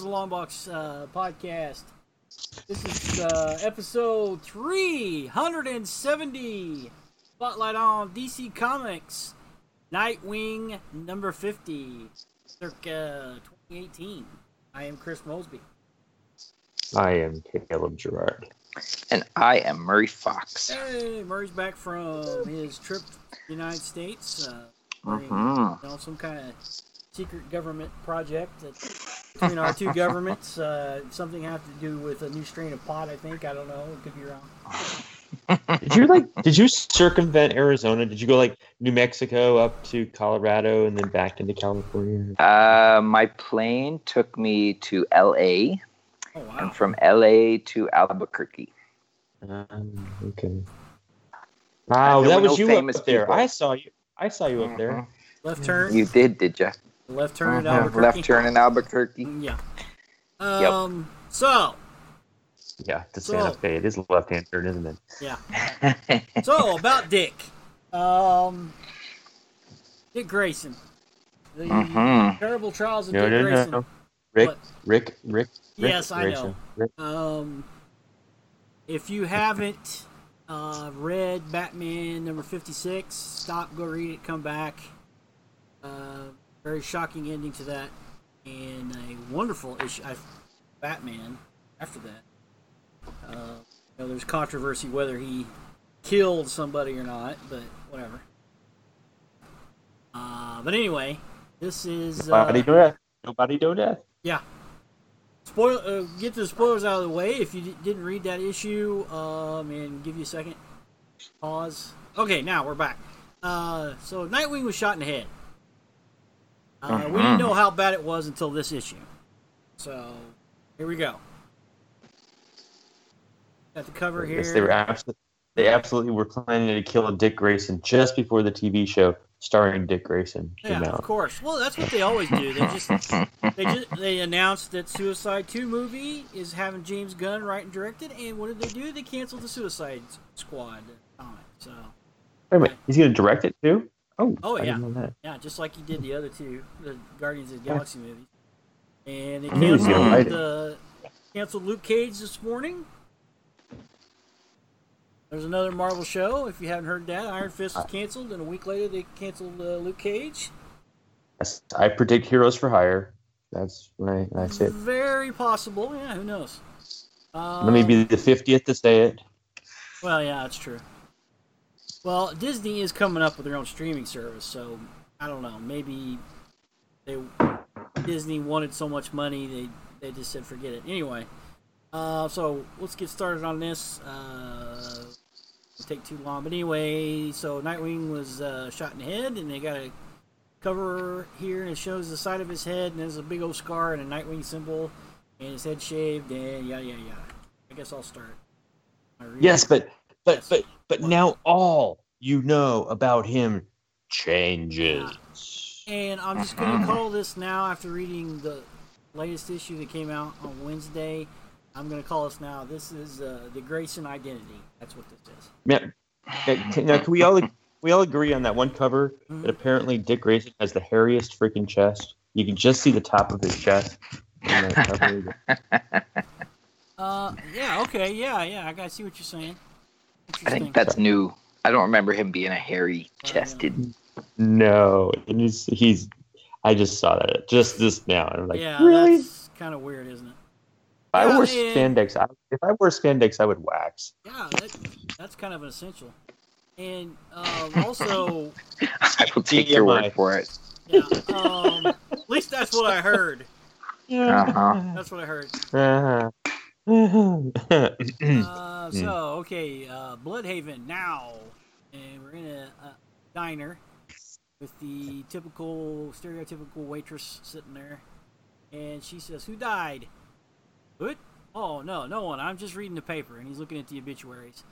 Tales of Longbox uh, podcast. This is uh, episode 370. Spotlight on DC Comics, Nightwing number 50, circa 2018. I am Chris Mosby. I am Caleb Gerard. And I am Murray Fox. Hey, Murray's back from his trip to the United States. Uh, doing, Mhm. you know, some kind of secret government project that between our two governments. Uh, something have to do with a new strain of pot, I think. I don't know. It could be wrong. Did you like? Did you circumvent Arizona? Did you go like New Mexico up to Colorado and then back into California? Uh, my plane took me to LA Oh, wow. and from LA to Albuquerque. Um, okay. Wow, there that was no you famous up there. people. I saw you. I saw you up there. Left turn. You did, did you? Left turn at Mhm. Albuquerque. Left turn in Albuquerque. Yeah. Um. So, Yeah, to So- Santa Fe. It is left hand turn, isn't it? yeah. So about Dick. Um. Dick Grayson. The Mhm. terrible trials of No, Dick no, Grayson. no. Rick, What? Rick, Rick. Rick Yes, I know. Rick. Um, if you haven't uh, read Batman number 56, stop, go read it, come back. Uh, very shocking ending to that, and a wonderful issue. I, Batman after that. Uh, you know, there's controversy whether he killed somebody or not, but whatever. Uh, but anyway, this is. Uh, Nobody do death. Nobody do death. yeah. Spoil. Uh, get the spoilers out of the way. If you d- didn't read that issue, um, and give you a second. Pause. Okay, now we're back. Uh, so Nightwing was shot in the head. Uh, We didn't know how bad it was until this issue. So here we go. Got the cover here. Yes, they were absolutely. They absolutely were planning to kill Dick Grayson just before the TV show starring Dick Grayson came Yeah, of course. Well, that's what they always do. They just they just they announced that Suicide Two movie is having James Gunn write and directed, and what did they do? They canceled the Suicide Squad comic. So Wait a minute, he's going to direct it too? Oh, Oh, I yeah. didn't know that. yeah, just like he did the other two, the Guardians of the Yeah. Galaxy movies, and they I knew he was gonna write canceled the canceled Luke Cage this morning. There's another Marvel show. If you haven't heard that, Iron Fist was canceled, and a week later they canceled uh, Luke Cage. Yes, I predict Heroes for Hire. That's right. That's it. Very possible. Yeah, who knows? Um, Let me be the fiftieth to say it. Well, yeah, that's true. Well, Disney is coming up with their own streaming service, so I don't know. Maybe they Disney wanted so much money they they just said forget it. Anyway, uh, so let's get started on this. Uh, take too long, but anyway, so Nightwing was uh, shot in the head, and they got a cover here, and it shows the side of his head, and there's a big old scar and a Nightwing symbol, and his head shaved, and yeah, yeah, yada. I guess I'll start. Yes, but but Yes. but but now all you know about him changes. And I'm just going to call this now after reading the latest issue that came out on Wednesday. I'm going to call this now. This is uh, the Grayson identity. That's what this is. Man, now, can, we all we all agree on that one cover that apparently Dick Grayson has the hairiest freaking chest. You can just see the top of his chest. in that cover. Uh, yeah, okay, yeah, yeah. I got to see what you're saying. I think that's new. I don't remember him being a hairy chested. no, and he's he's. I just saw that just this now, and I'm like, yeah, really? That's kind of weird, isn't it? I yeah, wore and- spandex, I, if I wore spandex, I would wax. Yeah, that, that's kind of an essential. And um, also, I will take your word for it. yeah, um, at least that's what I heard. Uh-huh. That's what I heard. Uh-huh. Hmm. Uh, so okay, uh, Blüdhaven now, and we're in a, a diner with the typical, stereotypical waitress sitting there, and she says, "Who died?" What? Oh no, no one. I'm just reading the paper, and he's looking at the obituaries.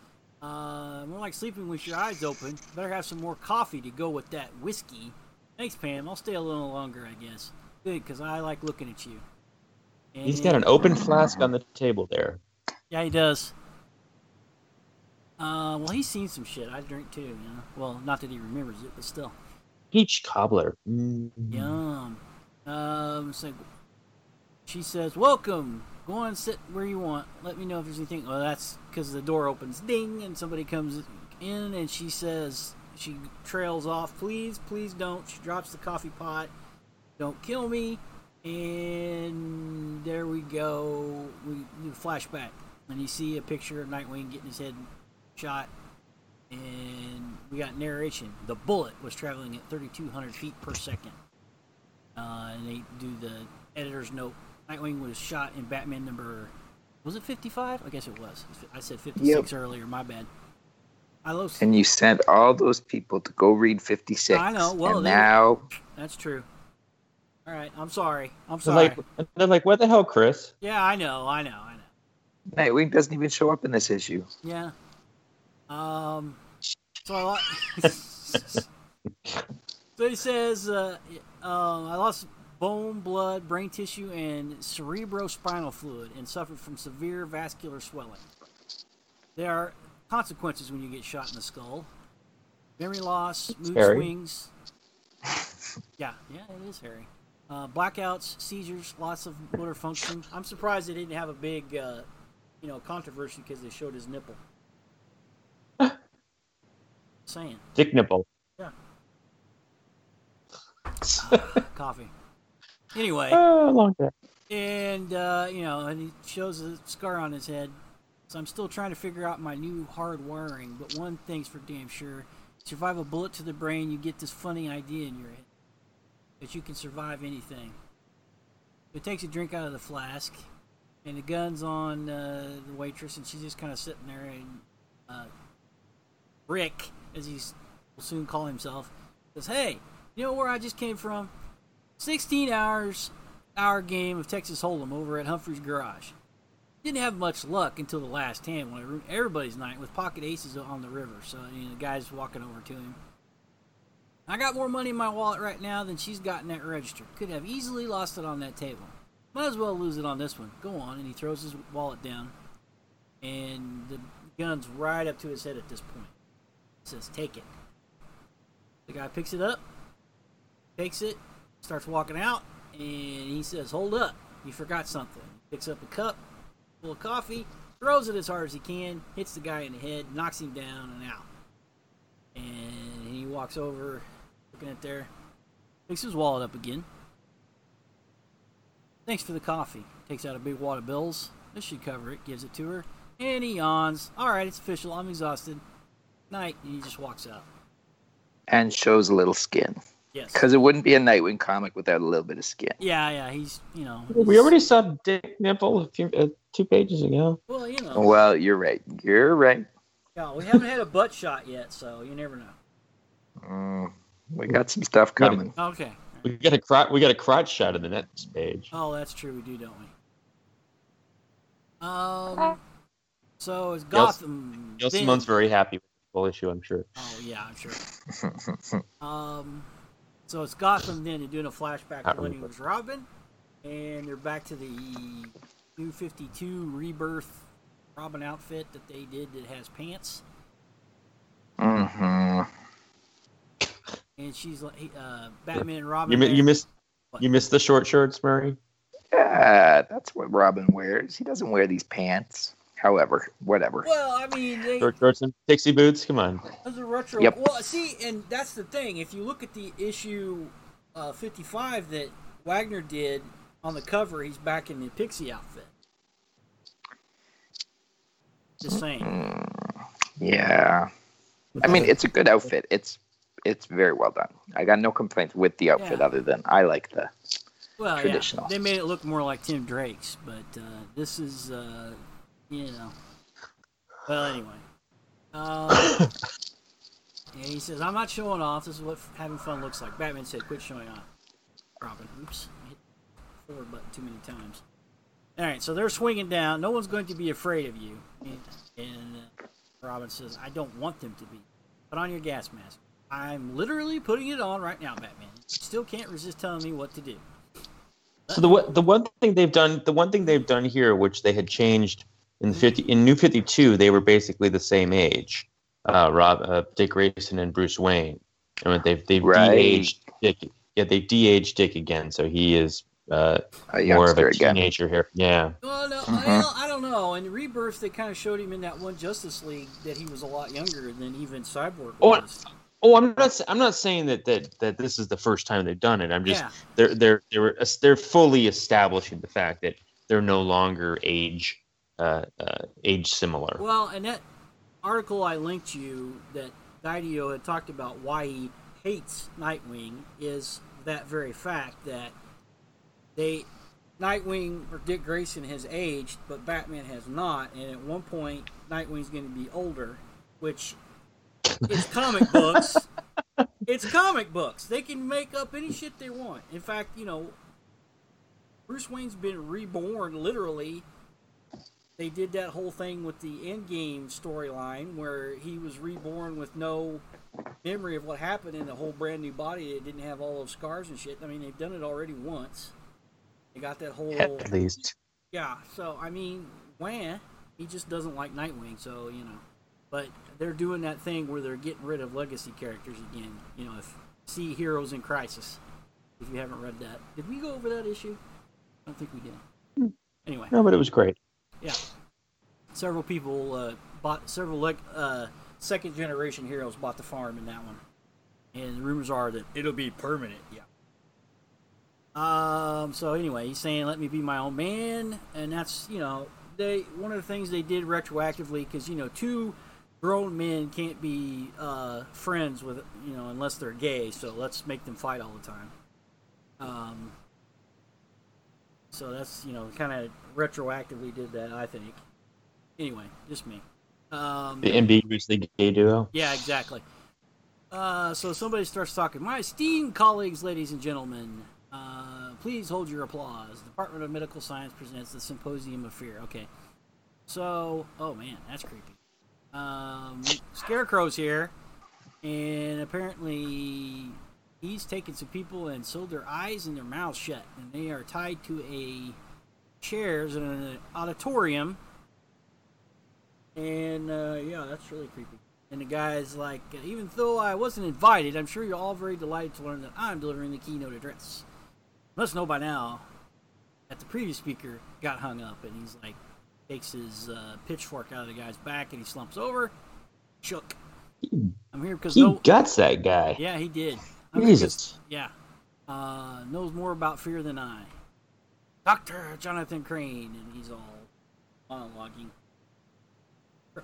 Uh, more like sleeping with your eyes open. Better have some more coffee to go with that whiskey. Thanks, Pam. I'll stay a little longer, I guess. Good, because I like looking at you. He's got an open flask on the table there. yeah, he does. Uh, well, he's seen some shit. I drink too, you know. Well, not that he remembers it, but still. Peach cobbler. Mm. Yum. Um, so she says, "Welcome. Go on, sit where you want. Let me know if there's anything." Well, that's because the door opens, ding, and somebody comes in, and she says, she trails off. Please, please don't. She drops the coffee pot. Don't kill me. And there we go. We do flashback, and you see a picture of Nightwing getting his head shot, and we got narration. The bullet was traveling at 3,200 feet per second. Uh, and they do the editor's note. Nightwing was shot in Batman number. Was it 55? I guess it was. I said 56 earlier. My bad. I love. And you sent all those people to go read 56. I know. Well, and now That's true. All right. I'm sorry. I'm They're sorry. like, and they're like, what the hell, Chris? yeah, I know. I know. I know. Nightwing doesn't even show up in this issue. Yeah. Um. So I lo- So he says, uh, um, I lost bone, blood, brain tissue, and cerebrospinal fluid, and suffered from severe vascular swelling. There are consequences when you get shot in the skull: memory loss, mood Harry. swings. Yeah, yeah, it is hairy. Uh, blackouts, seizures, loss of motor function. I'm surprised they didn't have a big, uh, you know, controversy because they showed his nipple. Saying Dick nipple. Yeah. Coffee. Anyway, Oh, long day. and uh, you know, and he shows a scar on his head. So I'm still trying to figure out my new hard wiring. But one thing's for damn sure: survive a bullet to the brain, you get this funny idea in your head that you can survive anything. He takes a drink out of the flask, and the gun's on uh, the waitress, and she's just kind of sitting there. And uh, Rick, as he will soon call himself, says, "Hey, you know where I just came from? 16 hours hour game of Texas Hold'em over at Humphrey's Garage. Didn't have much luck until the last hand when I ruined everybody's night with pocket aces on the river. So you know, the guy's walking over to him. I got more money in my wallet right now than she's got in that register. Could have easily lost it on that table. Might as well lose it on this one. Go on, and he throws his wallet down, and the gun's right up to his head at this point. says, "Take it." The guy picks it up, takes it, starts walking out, and he says, Hold up, you forgot something. Picks up a cup full of coffee, throws it as hard as he can, hits the guy in the head, knocks him down, and out. And he walks over, looking at there, picks his wallet up again. Thanks for the coffee. Takes out a big wad of bills. This should cover it. Gives it to her. And he yawns. All right, it's official. I'm exhausted. Night. And he just walks out. And shows a little skin. Yes. Because it wouldn't be a Nightwing comic without a little bit of skin. Yeah, yeah. He's, you know. We already saw Dick nipple a few, uh, two pages ago. Well, you know. Well, you're right. You're right. Yeah, we haven't had a butt shot yet, so you never know. Mm, we got some stuff coming. Okay. We got a crotch. We got a crotch shot in the next page. Oh, that's true. We do, don't we? Um. So it's Gotham. Neil then- Simone's very happy with the full issue, I'm sure. Oh yeah, I'm sure. Um. So it's Gotham. Then they're doing a flashback to when he was Robin, and they're back to the New Fifty Two Rebirth Robin outfit that they did that has pants, hmm and she's like, uh, Batman and Robin. You mi- you missed What? you missed the short shorts, Murray. Yeah, that's what Robin wears. He doesn't wear these pants. However, whatever. Well, I mean, they, Short shorts and pixie boots. Come on. Those are retro. Yep. Well, see, and that's the thing. If you look at the issue uh, 55 that Wagner did on the cover, he's back in the pixie outfit. Just saying. Mm, yeah. I mean, it's a good outfit. It's it's very well done. I got no complaints with the outfit Yeah. other than I like the Well, yeah, traditional. they made it look more like Tim Drake's, but uh, this is, uh, you know. Well, anyway. Um, and he says, I'm not showing off. This is what having fun looks like. Batman said, quit showing off. Robin, oops. Hit the forward button too many times. All right, so they're swinging down. No one's going to be afraid of you. And, and uh, Robin says, I don't want them to be. Put on your gas mask. I'm literally putting it on right now, Batman. Still can't resist telling me what to do. So the one- the one thing they've done the one thing they've done here, which they had changed in fifty in New Fifty Two, they were basically the same age. Uh, Rob, uh, Dick Grayson, and Bruce Wayne. And they've they've Right. de-aged Dick. Yeah, they de-aged Dick again, so he is uh, more of youngster a again. teenager here. Yeah. Well, no, Mhm. well, I don't know. In Rebirth, they kind of showed him in that one Justice League that he was a lot younger than even Cyborg Oh, was. Oh, I'm not. I'm not saying that that that this is the first time they've done it. I'm just yeah, they're they're they're they're fully establishing the fact that they're no longer age uh, uh, age similar. well, and that article I linked you that Didio had talked about why he hates Nightwing is that very fact that they Nightwing or Dick Grayson has aged, but Batman has not, and at one point Nightwing's going to be older, which it's comic books. It's comic books. They can make up any shit they want. In fact, you know, Bruce Wayne's been reborn literally. They did that whole thing with the Endgame storyline where he was reborn with no memory of what happened in a whole brand new body that didn't have all those scars and shit. I mean, they've done it already once. They got that whole At least. yeah, so I mean, wah, he just doesn't like Nightwing, so you know. But they're doing that thing where they're getting rid of legacy characters again. You know, if see Heroes in Crisis. If you haven't read that, did we go over that issue? I don't think we did. Anyway, No, but it was great. yeah, several people uh, bought several leg uh, second generation heroes bought the farm in that one, and the rumors are that it'll be permanent. Yeah. Um. So anyway, he's saying, "Let me be my own man," and that's you know they one of the things they did retroactively because you know two grown men can't be uh, friends with you know unless they're gay. So let's make them fight all the time. Um. So that's you know kind of retroactively did that. I think. Anyway, just me. Um, The ambiguously gay duo. yeah, exactly. Uh, so somebody starts talking. My esteemed colleagues, ladies and gentlemen, uh, please hold your applause. The Department of Medical Science presents the Symposium of Fear. Okay. So, oh man, that's creepy. Um, Scarecrow's here, and apparently he's taken some people and sewed their eyes and their mouths shut, and they are tied to a chairs in an auditorium. And uh, yeah, that's really creepy. And the guy's like, even though I wasn't invited, I'm sure you're all very delighted to learn that I'm delivering the keynote address. Must know by now that the previous speaker got hung up, and he's like, takes his uh, pitchfork out of the guy's back, and he slumps over, shook. I'm here because He no, guts that guy. yeah, he did. I'm Jesus. yeah, uh, knows more about fear than I. Doctor Jonathan Crane, and he's all monologuing.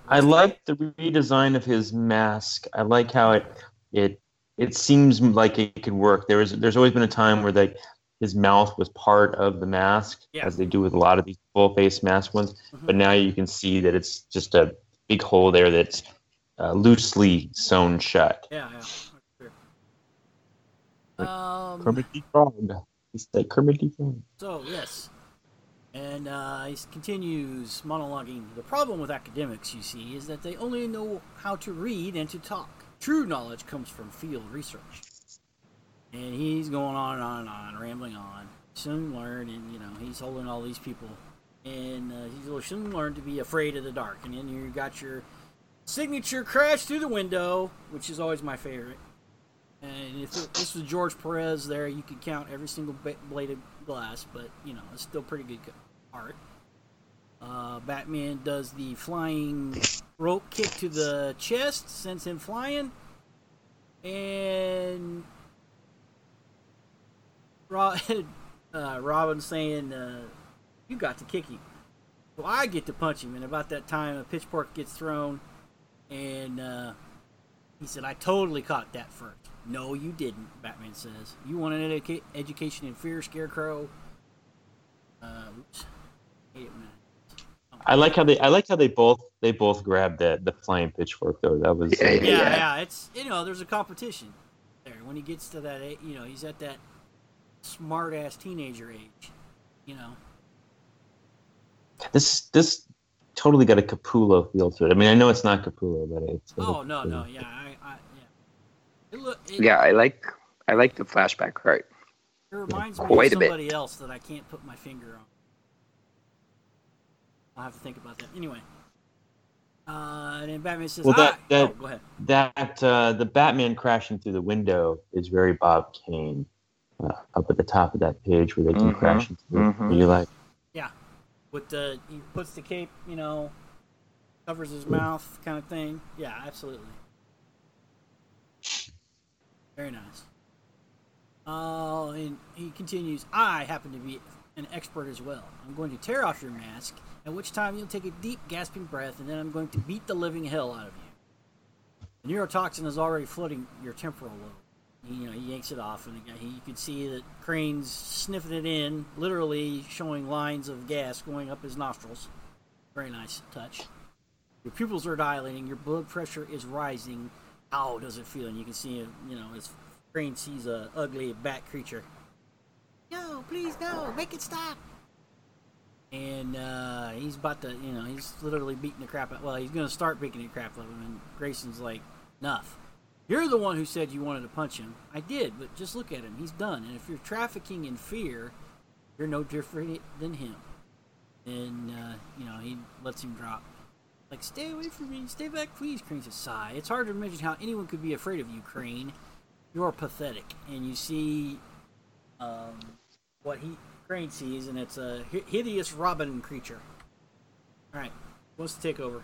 I like the redesign of his mask. I like how it it it seems like it could work. There was there's always been a time where like his mouth was part of the mask, Yeah. as they do with a lot of these full face mask ones. Mhm. But now you can see that it's just a big hole there that's uh, loosely sewn shut. Yeah, yeah. true. Um, Kermit the Frog. He's like Kermit the Frog. So yes, and uh, he continues monologuing. The problem with academics, you see, is that they only know how to read and to talk. True knowledge comes from field research. And he's going on and on and on, rambling on. Soon learned, and you know he's holding all these people, and uh, he will soon learn to be afraid of the dark. And then you got your signature crash through the window, which is always my favorite. And if it, this was George Perez there, you could count every single blade of glass, but you know it's still pretty good art. Uh, Batman does the flying rope kick to the chest, sends him flying, and Ro- uh, Robin saying, uh, "You got to kick him." So I get to punch him, and about that time, a pitchfork gets thrown, and uh, he said, "I totally caught that first. No, you didn't. Batman says, "You want an educa- education in fear, Scarecrow." Uh, oops. Hate it when that- I like how they I like how they both they both grabbed the the flying pitchfork though. That was Yeah, uh, Yeah, Yeah. yeah, It's you know, there's a competition there when he gets to that. You know, he's at that smart ass teenager age. You know. this this totally got a Capullo feel to it. I mean, I know it's not Capullo, but it's Oh no, no, yeah, I, I yeah. It look. It, Yeah, I like I like the flashback part. It reminds me Quite of a bit. somebody else that I can't put my finger on. I'll have to think about that. Anyway. Uh, and then Batman says, Well, that- "Ah," that- oh, go ahead. that uh, the Batman crashing through the window is very Bob Kane. Uh, up at the top of that page where they can Mhm, crash into it. mhm. You like? Yeah, with the he puts the cape, you know, covers his mouth, kind of thing. Yeah, absolutely. Very nice. Uh, and he continues. I happen to be an expert as well. I'm going to tear off your mask, at which time you'll take a deep, gasping breath, and then I'm going to beat the living hell out of you. The neurotoxin is already flooding your temporal lobe. He, you know, he yanks it off, and he, you can see that Crane's sniffing it in, literally showing lines of gas going up his nostrils. Very nice touch. Your pupils are dilating. Your blood pressure is rising. How does it feel? And you can see, you know, as Crane sees a ugly bat creature. No, please, no, make it stop. And uh, he's about to, you know, he's literally beating the crap out. Well, he's going to start beating the crap out of him. And Grayson's like, enough. You're the one who said you wanted to punch him. I did, but just look at him. He's done. And if you're trafficking in fear, you're no different than him. And, uh, you know, he lets him drop. Like, stay away from me. Stay back, please, Crane says, sigh. It's hard to imagine how anyone could be afraid of you, Crane. You're pathetic. And you see um, what he Crane sees, and it's a hideous robin creature. All right, wants to take over?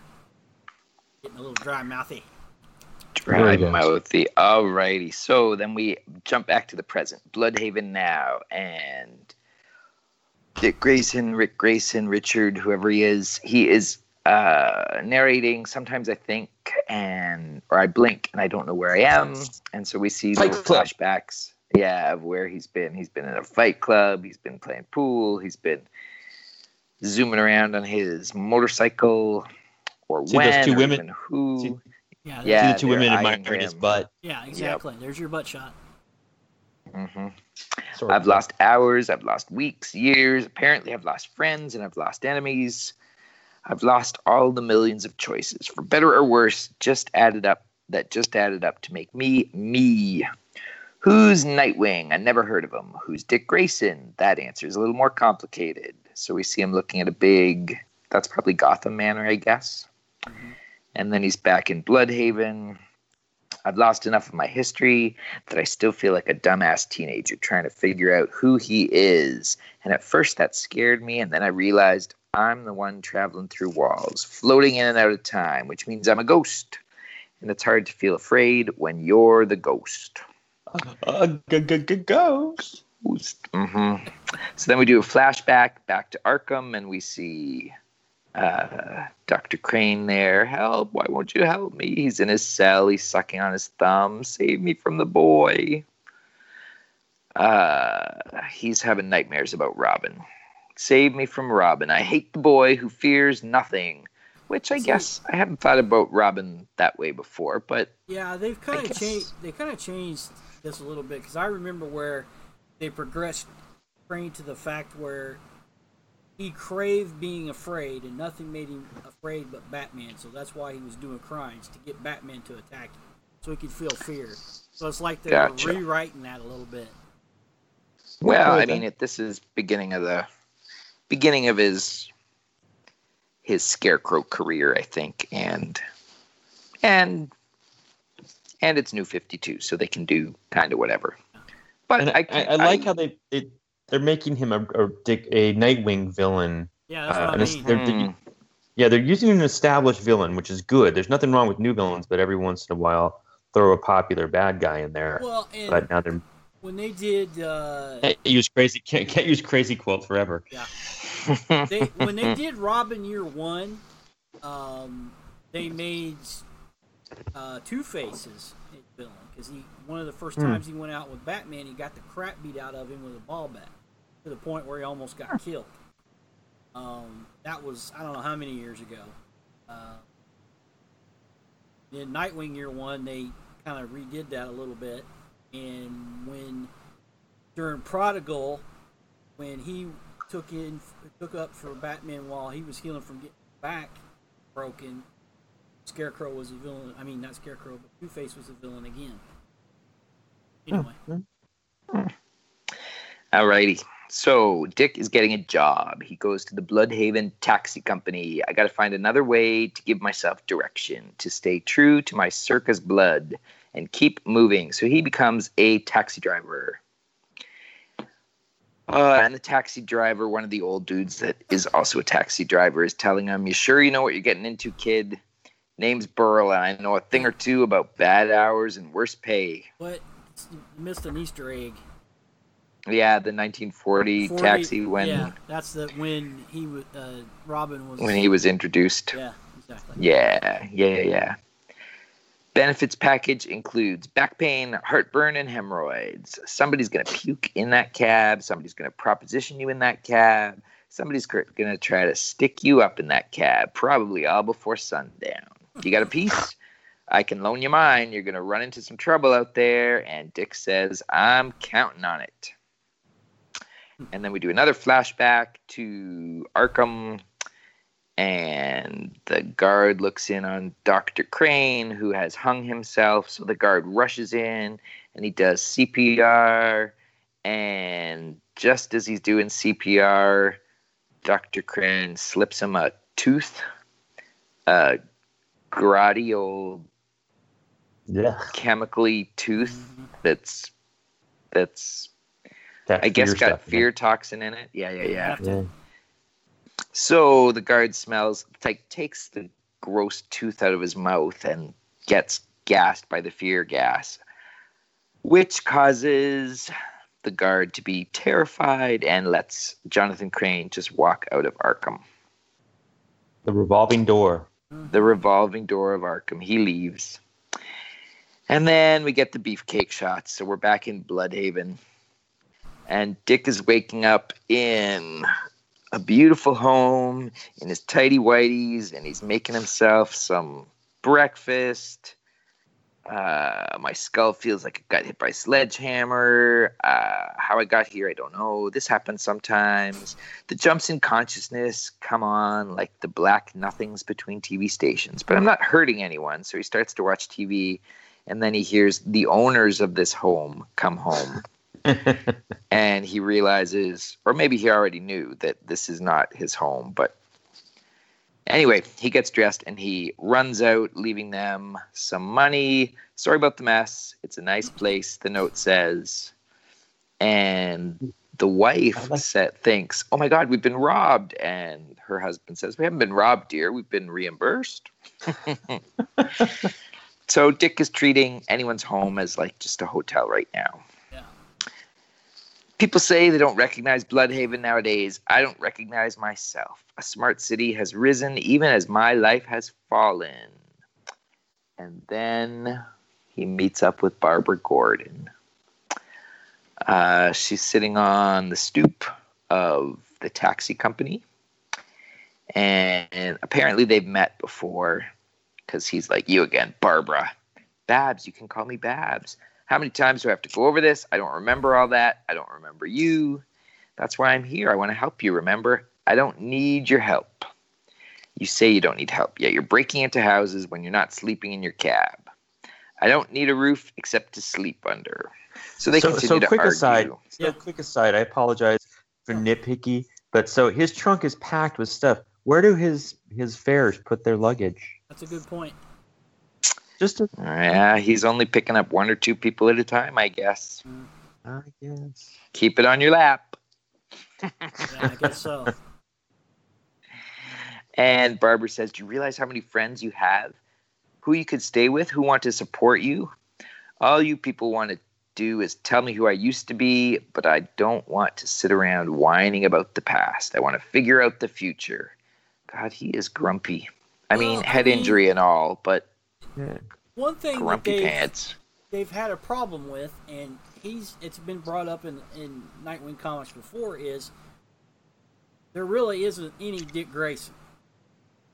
Getting a little dry mouthy. Dry Very good. mouthy. Alrighty. So then we jump back to the present. Blüdhaven now, and Dick Grayson, Rick Grayson, Richard, whoever he is, he is uh, narrating. Sometimes I think, and or I blink, and I don't know where I am, and so we see Fight little Club. flashbacks. Yeah, of where he's been. He's been in a fight club. He's been playing pool. He's been zooming around on his motorcycle, or See those two or women? even who. See- Yeah, Yeah, that's- See the two women eyeing admiring his butt. yeah, exactly. There's your butt shot. Mm-hmm. Sort I've lost hours, I've lost weeks, years. Apparently, I've lost friends and I've lost enemies. I've lost all the millions of choices, for better or worse, just added up that just added up to make me me. Who's Nightwing? I never heard of him. Who's Dick Grayson? That answer is a little more complicated. So we see him looking at a big, that's probably Gotham Manor, I guess. And then he's back in Blüdhaven. I've lost enough of my history that I still feel like a dumbass teenager trying to figure out who he is. And at first that scared me, and then I realized I'm the one traveling through walls, floating in and out of time, which means I'm a ghost. And it's hard to feel afraid when you're the ghost. G- g- g- ghost. hmm So then we do a flashback back to Arkham, and we see uh, Dr. Crane there. Help! Why won't you help me? He's in his cell. He's sucking on his thumb. Save me from the boy. Uh, he's having nightmares about Robin. Save me from Robin. I hate the boy who fears nothing. Which I See- guess I haven't thought about Robin that way before, but Yeah, they've kind of changed. They kind of changed this a little bit because I remember where they progressed Crane to the fact where he craved being afraid, and nothing made him afraid but Batman. So that's why he was doing crimes to get Batman to attack him, so he could feel fear. So it's like they're Gotcha. rewriting that a little bit. Well, I mean, it, this is beginning of the beginning of his his scarecrow career, I think, and and and it's new Fifty Two, so they can do kind of whatever. But And I, I, can't- I, like how they, they they're making him a, a a Nightwing villain. Yeah, that's Uh, what I mean. they're- they're- Hmm. Yeah, they're using an established villain, which is good. There's nothing wrong with new villains, but every once in a while throw a popular bad guy in there. Well, and but now they're when they did, uh, can't use crazy can't, can't use crazy quilt forever. they when they did Robin Year One, um, they made uh, Two Faces villain because he one of the first Hmm. times he went out with Batman, he got the crap beat out of him with a ball bat to the point where he almost got killed. Um, that was I don't know how many years ago. Uh, in Nightwing Year One, they kind of redid that a little bit, and when during Prodigal, when he took in took up for Batman while he was healing from getting back broken. Scarecrow was a villain. I mean, not Scarecrow, but Two Face was a villain again. Anyway, Alrighty. So Dick is getting a job. He goes to the Blüdhaven Taxi Company. I got to find another way to give myself direction, to stay true to my circus blood, and keep moving. So he becomes a taxi driver. Uh, and the taxi driver, one of the old dudes that is also a taxi driver, is telling him, "You sure you know what you're getting into, kid? Name's Burl, and I know a thing or two about bad hours and worse pay." But you missed an Easter egg. Yeah, the 1940 40 taxi when yeah, that's the when he uh, Robin was when he was introduced. yeah exactly Yeah, yeah, yeah, yeah. Benefits package includes back pain, heartburn, and hemorrhoids. Somebody's going to puke in that cab. Somebody's going to proposition you in that cab. Somebody's going to try to stick you up in that cab, probably all before sundown. You got a piece? I can loan you mine. You're going to run into some trouble out there. And Dick says, I'm counting on it. And then we do another flashback to Arkham and the guard looks in on Dr. Crane, who has hung himself. So the guard rushes in and he does CPR. And just as he's doing CPR, Dr. Crane slips him a tooth, a grotty old Yeah. chemically tooth Mhm. that's that's That I guess got stuff, fear toxin in it. Yeah, yeah, yeah. Yeah. So the guard smells like takes the gross tooth out of his mouth and gets gassed by the fear gas, which causes the guard to be terrified and lets Jonathan Crane just walk out of Arkham. The revolving door. The revolving door of Arkham. He leaves. And then we get the beefcake shots. So we're back in Blüdhaven. And Dick is waking up in a beautiful home in his tidy whities, and he's making himself some breakfast. Uh, my skull feels like it got hit by a sledgehammer. Uh, how I got here, I don't know. This happens sometimes. The jumps in consciousness come on like the black nothings between TV stations. But I'm not hurting anyone, so he starts to watch TV, and then he hears the owners of this home come home and he realizes, or maybe he already knew that this is not his home. But anyway, he gets dressed and he runs out, leaving them some money. Sorry about the mess. It's a nice place, the note says. And the wife said, thinks, oh my God, we've been robbed. And her husband says, we haven't been robbed, dear. We've been reimbursed. so Dick is treating anyone's home as like just a hotel right now. People say they don't recognize Blüdhaven nowadays. I don't recognize myself. A smart city has risen even as my life has fallen. And then he meets up with Barbara Gordon. Uh, she's sitting on the stoop of the taxi company. And apparently they've met before because he's like, You again, Barbara. Babs, you can call me Babs. How many times do I have to go over this? I don't remember all that. I don't remember you. That's why I'm here. I want to help you, remember? I don't need your help. You say you don't need help, yet you're breaking into houses when you're not sleeping in your cab. I don't need a roof except to sleep under. So they So- continue so to quick argue. aside. So Yeah. quick aside, I apologize for nitpicky, but so his trunk is packed with stuff. Where do his his fares put their luggage? That's a good point. Just a, Yeah, he's only picking up one or two people at a time, I guess. I guess. Keep it on your lap. Yeah, I guess so. And Barbara says, Do you realize how many friends you have? Who you could stay with? Who want to support you? All you people want to do is tell me who I used to be, but I don't want to sit around whining about the past. I want to figure out the future. God, he is grumpy. I mean, Well, I head mean- injury and all, but Yeah. One thing that grumpy they've, pants. they've had a problem with, and he's it's been brought up in in Nightwing comics before, is there really isn't any Dick Grayson.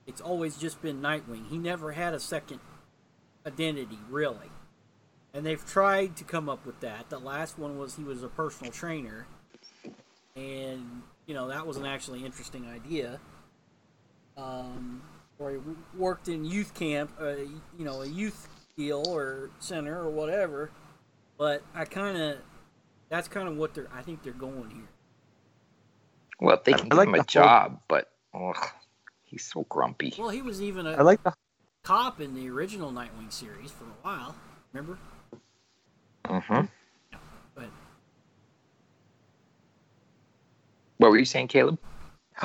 It's always just been Nightwing. He never had a second identity, really. And they've tried to come up with that. The last one was he was a personal trainer, and you know that was an actually interesting idea. Um, or he worked in youth camp, uh, you know, a youth deal or center or whatever. But I kind of, that's kind of what they're. I think they're going here. Well, if they I can give like him a the whole- job, but ugh, he's so grumpy. Well, he was even a I like the cop in the original Nightwing series for a while. Remember? hmm But What were you saying, Caleb?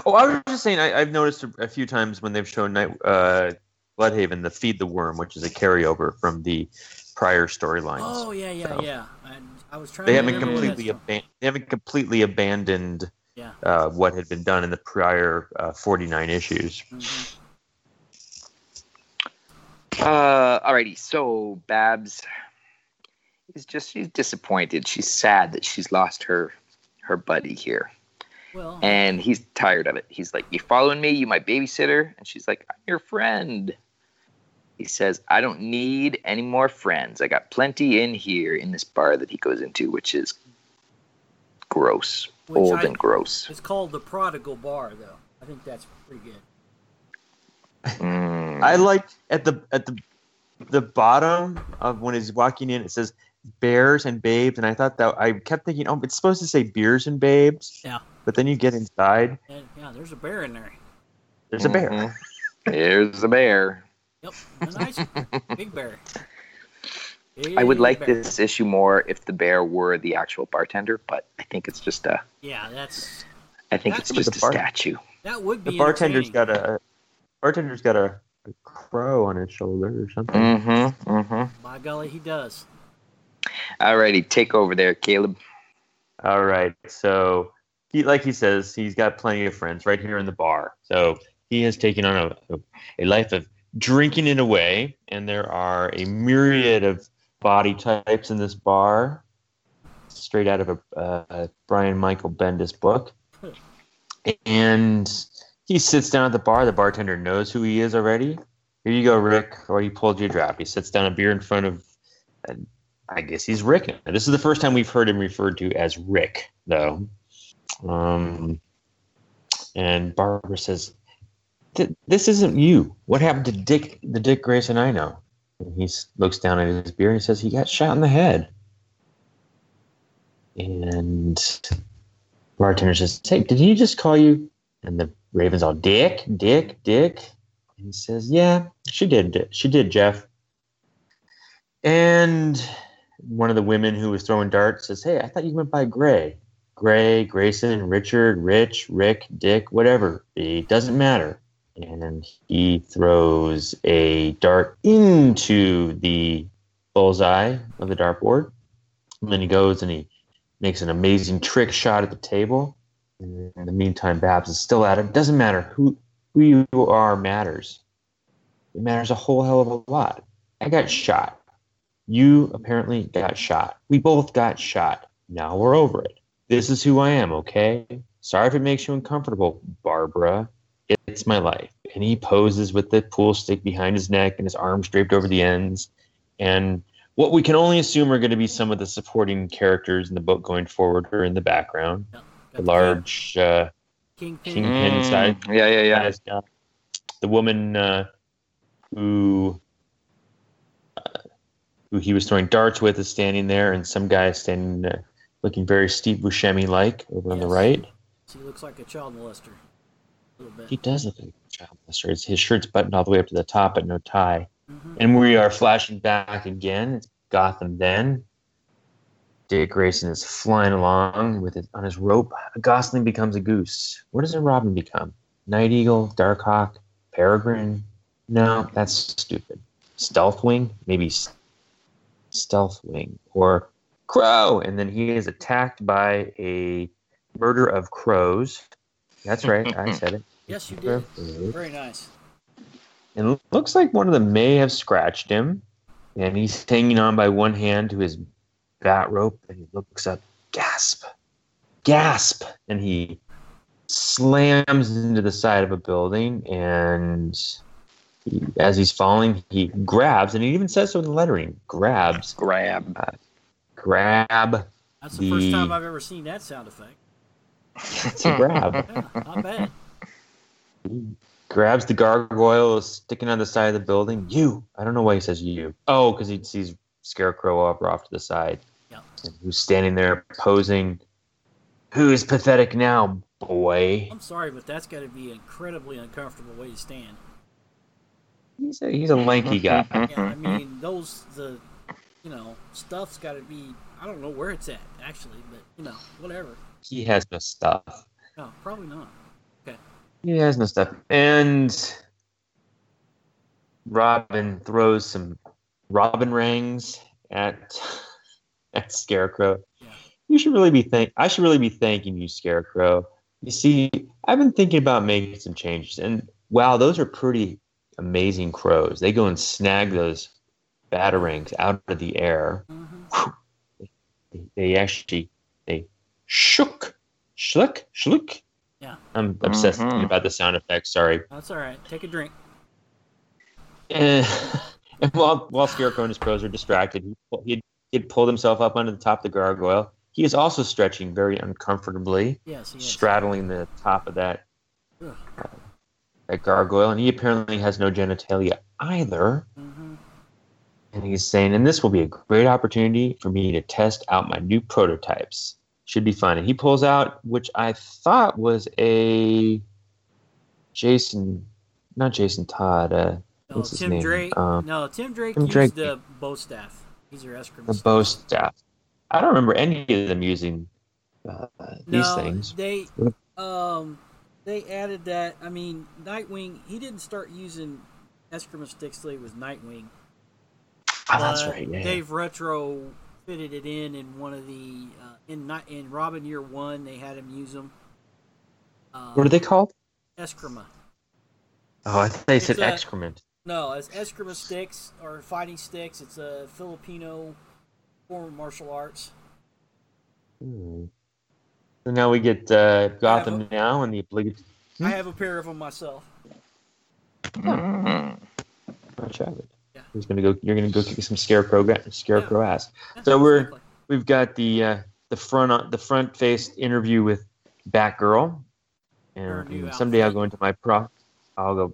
Oh, I was just saying. I, I've noticed a, a few times when they've shown Night uh, Blüdhaven, the feed the worm, which is a carryover from the prior storylines. Oh yeah, yeah, So- yeah. I, I was trying. they to haven't completely aban- they haven't completely abandoned Yeah. uh, what had been done in the prior uh, 49 issues. Mhm. Uh, alrighty. So Babs is just she's disappointed. She's sad that she's lost her her buddy here, Well, and he's tired of it. He's like, "You following me? You my babysitter?" And she's like, "I'm your friend." He says, "I don't need any more friends. I got plenty in here in this bar that he goes into, which is gross, Which old I- and gross." it's called the Prodigal Bar, though. I think that's pretty good. Mm. I like at the at the the bottom of when he's walking in, it says bears and babes, and I thought that I kept thinking, oh, it's supposed to say beers and babes. Yeah. But then you get inside, And yeah, there's a bear in there. there's a bear. Mhm. There's a bear. Yep, a nice big bear. I would like bear. this issue more if the bear were the actual bartender, but I think it's just a. Yeah, that's I think That's it's just a bar- statue. that would be. The be. bartender's entertaining. got a bartender's got a, a crow on his shoulder or something. Mm-hmm. Mm-hmm. By golly, he does. Alrighty, take over there, Caleb. All right. So he, like he says, he's got plenty of friends right here in the bar. So he has taken on a, a life of drinking it away, and there are a myriad of body types in this bar, straight out of a uh, Brian Michael Bendis book. And he sits down at the bar. The bartender knows who he is already. Here you go, Rick. Or he pulled you a drop. He sits down a beer in front of I guess he's Rick. now. This is the first time we've heard him referred to as Rick, though. Um, and Barbara says, "This isn't you. What happened to Dick? The Dick Grayson I know." And he looks down at his beer and says, "He got shot in the head." And bartender says, "Hey, did he just call you?" And the Raven's all, "Dick, Dick, Dick." And he says, "Yeah, she did. She did, Jeff." And one of the women who was throwing darts says, Hey, I thought you went by Gray. Gray, Grayson, Richard, Rich, Rick, Dick, whatever. It doesn't matter. And he throws a dart into the bullseye of the dartboard. And then he goes and he makes an amazing trick shot at the table. And in the meantime, Babs is still at it. Doesn't matter who, who you are matters. It matters a whole hell of a lot. I got shot. You apparently got shot. We both got shot. Now we're over it. This is who I am, okay? Sorry if it makes you uncomfortable, Barbara. It's my life. And he poses with the pool stick behind his neck and his arms draped over the ends. And what we can only assume are going to be some of the supporting characters in the book going forward are in the background. Got The the large uh, kingpin. king- Kingpin side. Mm, Yeah, yeah, yeah. guys the woman uh, who uh, who he was throwing darts with is standing there, and some guy is standing uh, looking very Steve Buscemi like over on the Yes. right. He looks like a child molester. A little bit. He does look like a child molester. His, his shirt's buttoned all the way up to the top, but no tie. Mm-hmm. And we are flashing back again. It's Gotham then. Dick Grayson is flying along with it on his rope. A Gosling becomes a goose. What does a Robin become? Night Eagle, Darkhawk, Peregrine? No, that's stupid. Stealthwing? Maybe S- Stealthwing or Crow. And then he is attacked by a murder of crows. That's right, I said it. Yes, you did. Very nice. And looks like one of them may have scratched him. And he's hanging on by one hand to his bat rope. And he looks up, gasp, gasp. And he slams into the side of a building. And he, as he's falling, he grabs, and he even says so in the lettering grabs, Grab. Uh, grab. That's the first time I've ever seen that sound effect. It's a grab. Yeah, not bad. grabs the gargoyle sticking on the side of the building. You. I don't know why he says you. Oh, because he sees Scarecrow up off to the side. Yeah. And who's standing there posing. Who's pathetic now, boy? I'm sorry, but that's got to be an incredibly uncomfortable way to stand. He's a, he's a lanky guy. Yeah. I mean, those the, you know, stuff's got to be. I don't know where it's at actually, but you know, whatever. he has no stuff. No, probably not. Okay. He has no stuff. And Robin throws some Robin rings at at Scarecrow. Yeah. You should really be thank. I should really be thanking you, Scarecrow. You see, I've been thinking about making some changes, and wow, those are pretty amazing crows. They go and snag those batarangs out of the air. hmm They, they actually they shook, shluck, shluck. Yeah. I'm obsessed Mhm. about the sound effects. Sorry. That's all right. Take a drink. And, and while while Scarecrow and his pros are distracted, he pull- he'd, he'd pulled himself up onto the top of the gargoyle. He is also stretching very uncomfortably, Yes, he is. straddling the top of that Ugh. that gargoyle, and he apparently has no genitalia either. hmm And he's saying, and this will be a great opportunity for me to test out my new prototypes. Should be fun. And he pulls out, which I thought was a Jason, not Jason Todd, uh, No, What's his Tim name? Drake. Um, no, Tim Drake Tim used Drake. the bow staff. These are Eskrima the bow staff. I don't remember any of them using uh, these no, things. They um they added that. I mean, Nightwing. He didn't start using Eskrima sticks till he was Nightwing. Oh, that's but right. Yeah. Dave Retro fitted it in in one of the uh, in Ni- in Robin Year One. They had him use them. Uh, what are they called? Eskrima. Oh, I thought they said a- excrement. No, it's Eskrima sticks or fighting sticks. It's a Filipino form of martial arts. Hmm. So now we get uh, Gotham Yeah, now and the obligatory. Hmm? I have a pair of them myself. Mhm. Watch out. Yeah. Who's gonna go? You're gonna go kick some scarecrow, scarecrow ass. So we're we've got the uh, the front the front face interview with Batgirl, and someday I'll go into my pro. I'll go,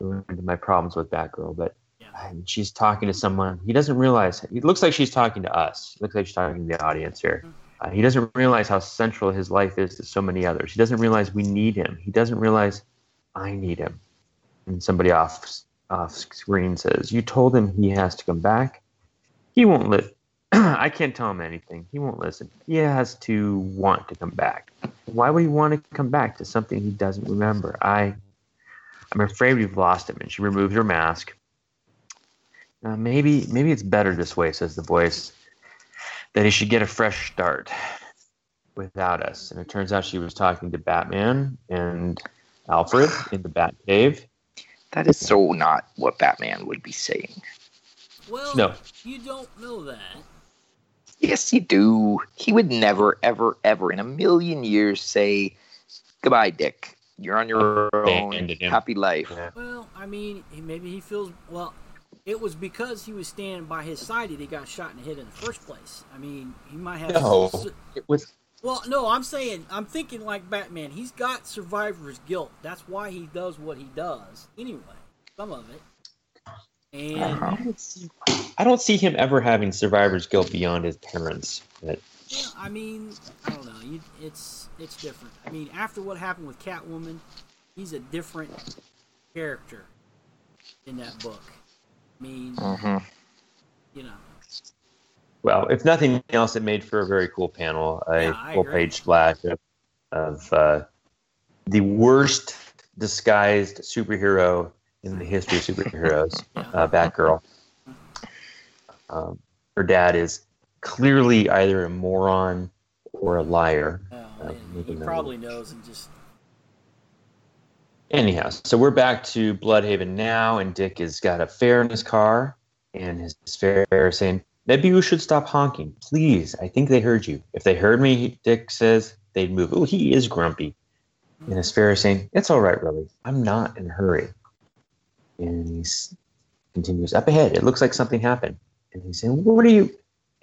go into my problems with Batgirl, but Yeah. and she's talking to someone. He doesn't realize. It looks like she's talking to us. It looks like she's talking to the audience here. Mhm. Uh, he doesn't realize how central his life is to so many others. He doesn't realize we need him. He doesn't realize I need him. And somebody off off screen says, "You told him he has to come back. He won't live. I can't tell him anything. He won't listen. He has to want to come back. Why would he want to come back to something he doesn't remember? I, I'm afraid we've lost him." And she removes her mask. Uh, maybe, maybe it's better this way," says the voice. That he should get a fresh start without us. And it turns out she was talking to Batman and Alfred in the Batcave. That is so not what Batman would be saying. Well, No. you don't know that. Yes, you do. He would never, ever, ever in a million years say, Goodbye, Dick. You're on your own. Happy life. Yeah. Well, I mean, maybe he feels well. It was because he was standing by his side that he got shot in the head in the first place. I mean, he might have. No. It was Well, no, I'm saying, I'm thinking like Batman. He's got survivor's guilt. That's why he does what he does. Anyway, some of it. And Uh-huh. I don't see, I don't see him ever having survivor's guilt beyond his parents. But yeah, I mean, I don't know. You, it's it's different. I mean, after what happened with Catwoman, he's a different character in that book. I mean, hmm you know. Well, if nothing else, it made for a very cool panel, a Yeah, full page splash of, of uh, the worst disguised superhero in the history of superheroes, uh, Batgirl. Um, her dad is clearly either a moron or a liar. Well, Uh, he probably knows and just Anyhow, so we're back to Blüdhaven now, and Dick has got a fare in his car, and his fare is saying, Maybe you should stop honking. Please, I think they heard you. If they heard me, Dick says, they'd move. Oh, he is grumpy. And his is saying, It's all right, really. I'm not in a hurry. And he continues, Up ahead, it looks like something happened. And he's saying, What are you?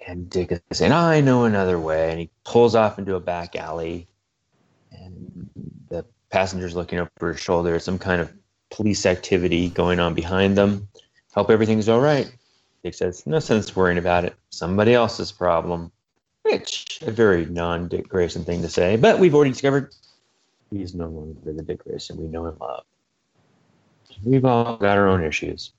And Dick is saying, I know another way. And he pulls off into a back alley. And the passenger's looking over his shoulder some kind of police activity going on behind them. Hope everything's all right. Dick says, No sense worrying about it. Somebody else's problem. Which, a very non Dick Grayson thing to say, but we've already discovered he's no longer the Dick Grayson we know and love. We've all got our own issues.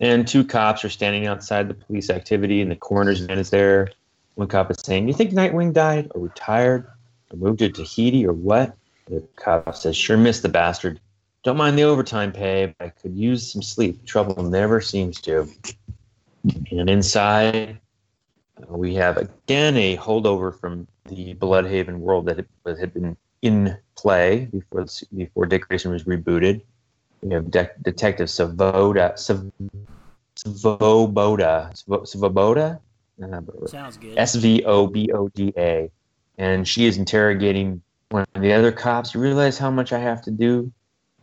And two cops are standing outside the police activity, and the coroner's man is there. One cop is saying, You think Nightwing died or retired or moved to Tahiti or what? The cop says, "Sure missed the bastard. Don't mind the overtime pay, but I could use some sleep. Trouble never seems to." And inside, we have again a holdover from the Blüdhaven world that had, that had been in play before before Dick Grayson was rebooted. We have De- Detective Savoda, Sav- Svoboda, Svoboda, Uh, Sounds good. S V O B O D A, and she is interrogating one of the other cops. You realize how much I have to do?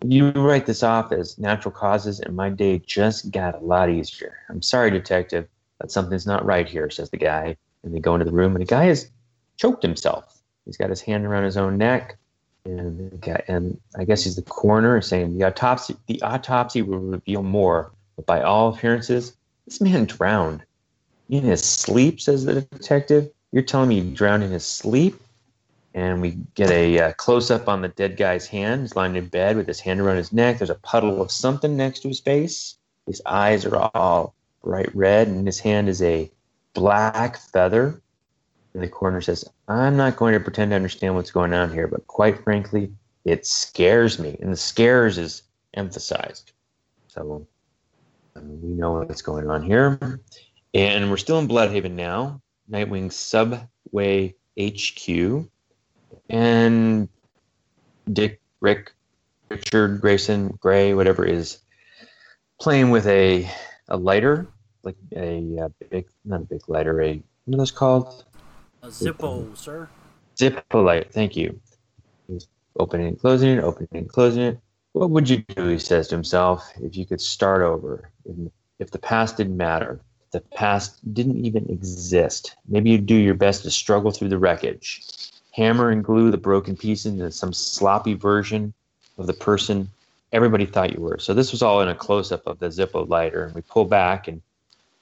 You write this off as natural causes, and my day just got a lot easier. I'm sorry, detective, but something's not right here, says the guy. And they go into the room, and the guy has choked himself. He's got his hand around his own neck, and guy, and I guess he's the coroner saying the autopsy the autopsy will reveal more, but by all appearances, this man drowned in his sleep, says the detective. You're telling me he drowned in his sleep? And we get a uh, close up on the dead guy's hand. He's lying in bed with his hand around his neck. There's a puddle of something next to his face. His eyes are all bright red, and his hand is a black feather. And the coroner says, I'm not going to pretend to understand what's going on here, but quite frankly, it scares me. And the scares is emphasized. So uh, we know what's going on here. And we're still in Blüdhaven now, Nightwing Subway HQ. And Dick, Rick, Richard, Grayson, Gray, whatever is playing with a a lighter, like a, uh big, not a big lighter, a what are those called? A Zippo, sir. Zippo light. Thank you. He's opening and closing it, opening and closing it. What would you do? He says to himself, if you could start over, if, if the past didn't matter, if the past didn't even exist. Maybe you'd do your best to struggle through the wreckage, hammer and glue the broken pieces into some sloppy version of the person everybody thought you were. So this was all in a close up of the Zippo lighter, and we pull back, and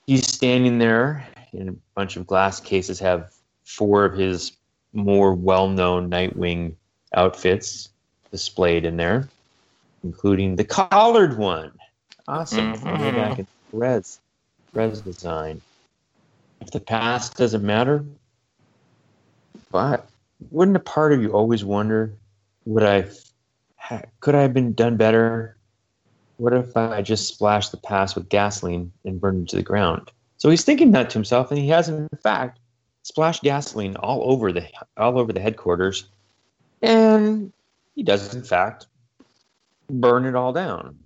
he's standing there. And a bunch of glass cases have four of his more well known Nightwing outfits displayed in there, including the collared one. Awesome. Mhm. Way back in Perez, Perez design. If the past doesn't matter, but wouldn't a part of you always wonder, would I, could I have been done better? What if I just splashed the past with gasoline and burned it to the ground? So he's thinking that to himself, and he has, in fact, splashed gasoline all over the all over the headquarters, and he does, in fact, burn it all down.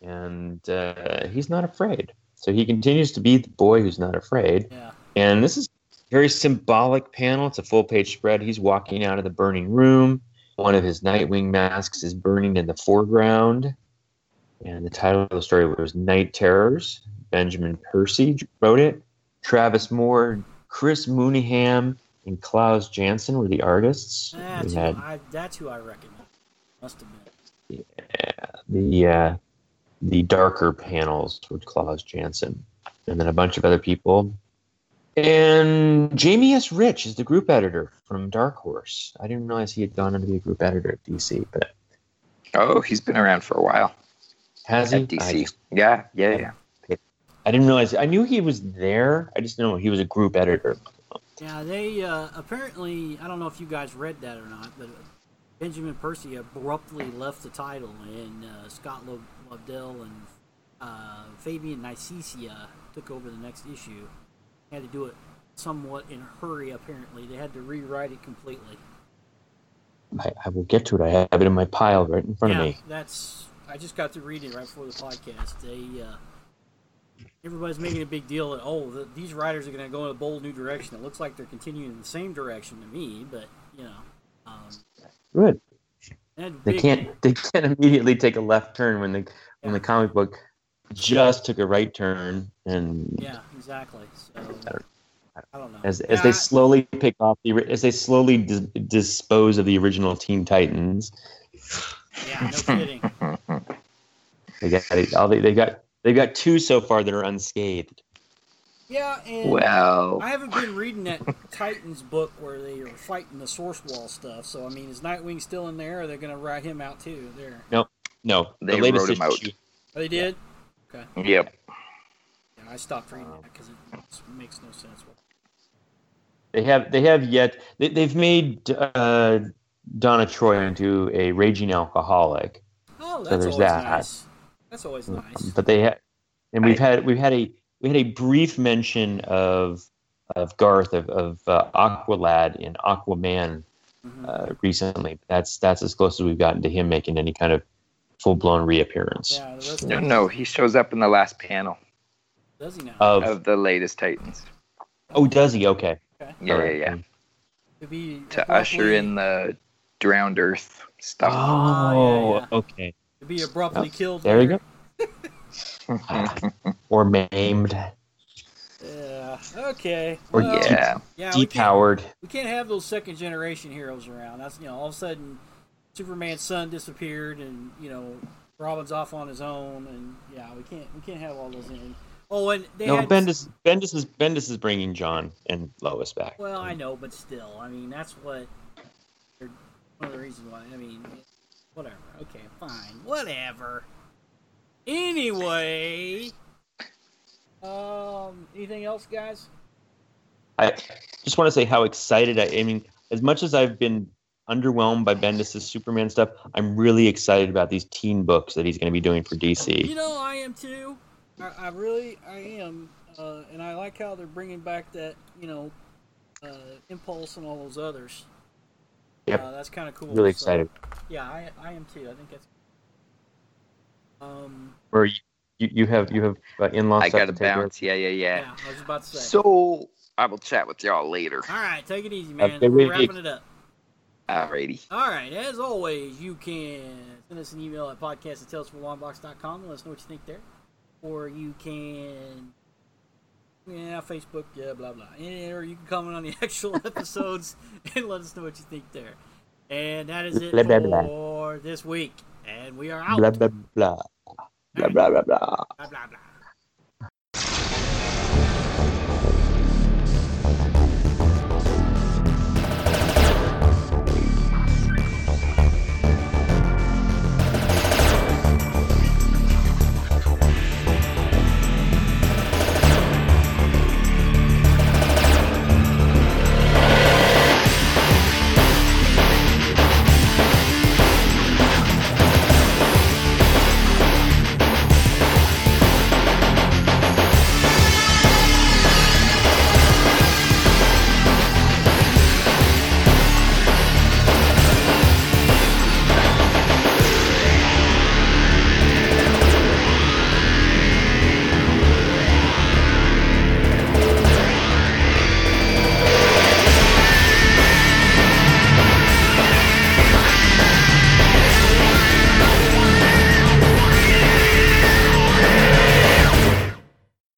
And uh, he's not afraid. So he continues to be the boy who's not afraid. Yeah. And this is very symbolic panel. It's a full page spread. He's walking out of the burning room. One of his Nightwing masks is burning in the foreground. And the title of the story was Night Terrors. Benjamin Percy wrote it. Travis Moore, Chris Mooneyham, and Klaus Janson were the artists. That's, we who I, that's who I recognize. Must have been. the uh, the darker panels with Klaus Janson, and then a bunch of other people. And Jamie S. Rich is the group editor from Dark Horse. I didn't realize he had gone on to be a group editor at DC, but Oh, he's been around for a while has he? at DC. I, yeah, yeah, yeah. I didn't realize. I knew he was there. I just didn't know he was a group editor. Yeah, they uh, apparently, I don't know if you guys read that or not, but Benjamin Percy abruptly left the title, and uh, Scott Lo- Lobdell and uh, Fabian Nicieza took over the next issue. Had to do it somewhat in a hurry, apparently. They had to rewrite it completely. I, I will get to it. I have it in my pile right in front yeah, of me. that's. I just got to read it right before the podcast. They. Uh, Everybody's making a big deal that oh the, these writers are going to go in a bold new direction. It looks like they're continuing in the same direction to me, but you know, um, Good. they had They big- can't. They can't immediately take a left turn when the when the comic book just took a right turn and Yeah, exactly. So don't- I don't know. as as Yeah, they slowly pick off the as they slowly dis- dispose of the original Teen Titans, yeah, no kidding. they got all they, they got they got two so far that are unscathed. Yeah, and Well, I haven't been reading that Titans book where they are fighting the source wall stuff. So I mean, is Nightwing still in there? Or they're going to write him out too? There, No, They the latest wrote 'em out. issue. oh, they did. Yep. Yeah, I stopped reading that because it makes no sense. They have they have yet they, they've made uh, Donna Troy into a raging alcoholic. Oh, that's there's always that. nice. That's always nice. But they had, and we've I- had we've had a we had a brief mention of of Garth of of uh, Aqualad in Aquaman Mhm. uh, recently. That's that's as close as we've gotten to him making any kind of full blown reappearance yeah, No, no, he shows up in the last panel Does he now? of. of the latest Titans. oh, does he? Okay. okay. Yeah, Alright. yeah, yeah. To be To abruptly- usher in the drowned Earth stuff. Ah, oh, yeah, yeah. okay. to be abruptly oh, killed. There you go. or maimed, Yeah. Okay. Or well, yeah. yeah. We can't, depowered. we can't have those second generation heroes around. That's you know all of a sudden, Superman's son disappeared, and you know Robin's off on his own, and yeah, we can't we can't have all those in. Oh, and they No, had Bendis, Bendis is Bendis is bringing Jon and Lois back. Well, I know, but still, I mean, that's what. One of the reasons why. I mean, whatever. Okay, fine, whatever. Anyway, um, anything else, guys? I just want to say how excited I, I mean, as much as I've been underwhelmed by Bendis' Superman stuff, I'm really excited about these teen books that he's going to be doing for DC. You know, I am too. I, I really, I am, uh, and I like how they're bringing back that, you know, uh, impulse and all those others. Yep. Uh, that's kind of cool. Really so- excited. yeah, I, I am too. I think that's. Um. Where you, you, you have you have uh, in-law I got to to take care of? bounce. Yeah, yeah, yeah. Yeah, I was about to say. So I will chat with y'all later. All right, take it easy, man. Okay, We're wrapping it up. Alrighty. All right, as always, you can send us an email at podcast at talesforlongbox.com. Let us know what you think there. Or you can, yeah, Facebook, yeah, blah, blah. And, or you can comment on the actual episodes and let us know what you think there. And that is it Blah, blah, blah. for this week. And we are out. Blah blah blah blah blah blah blah. Blah, blah, blah.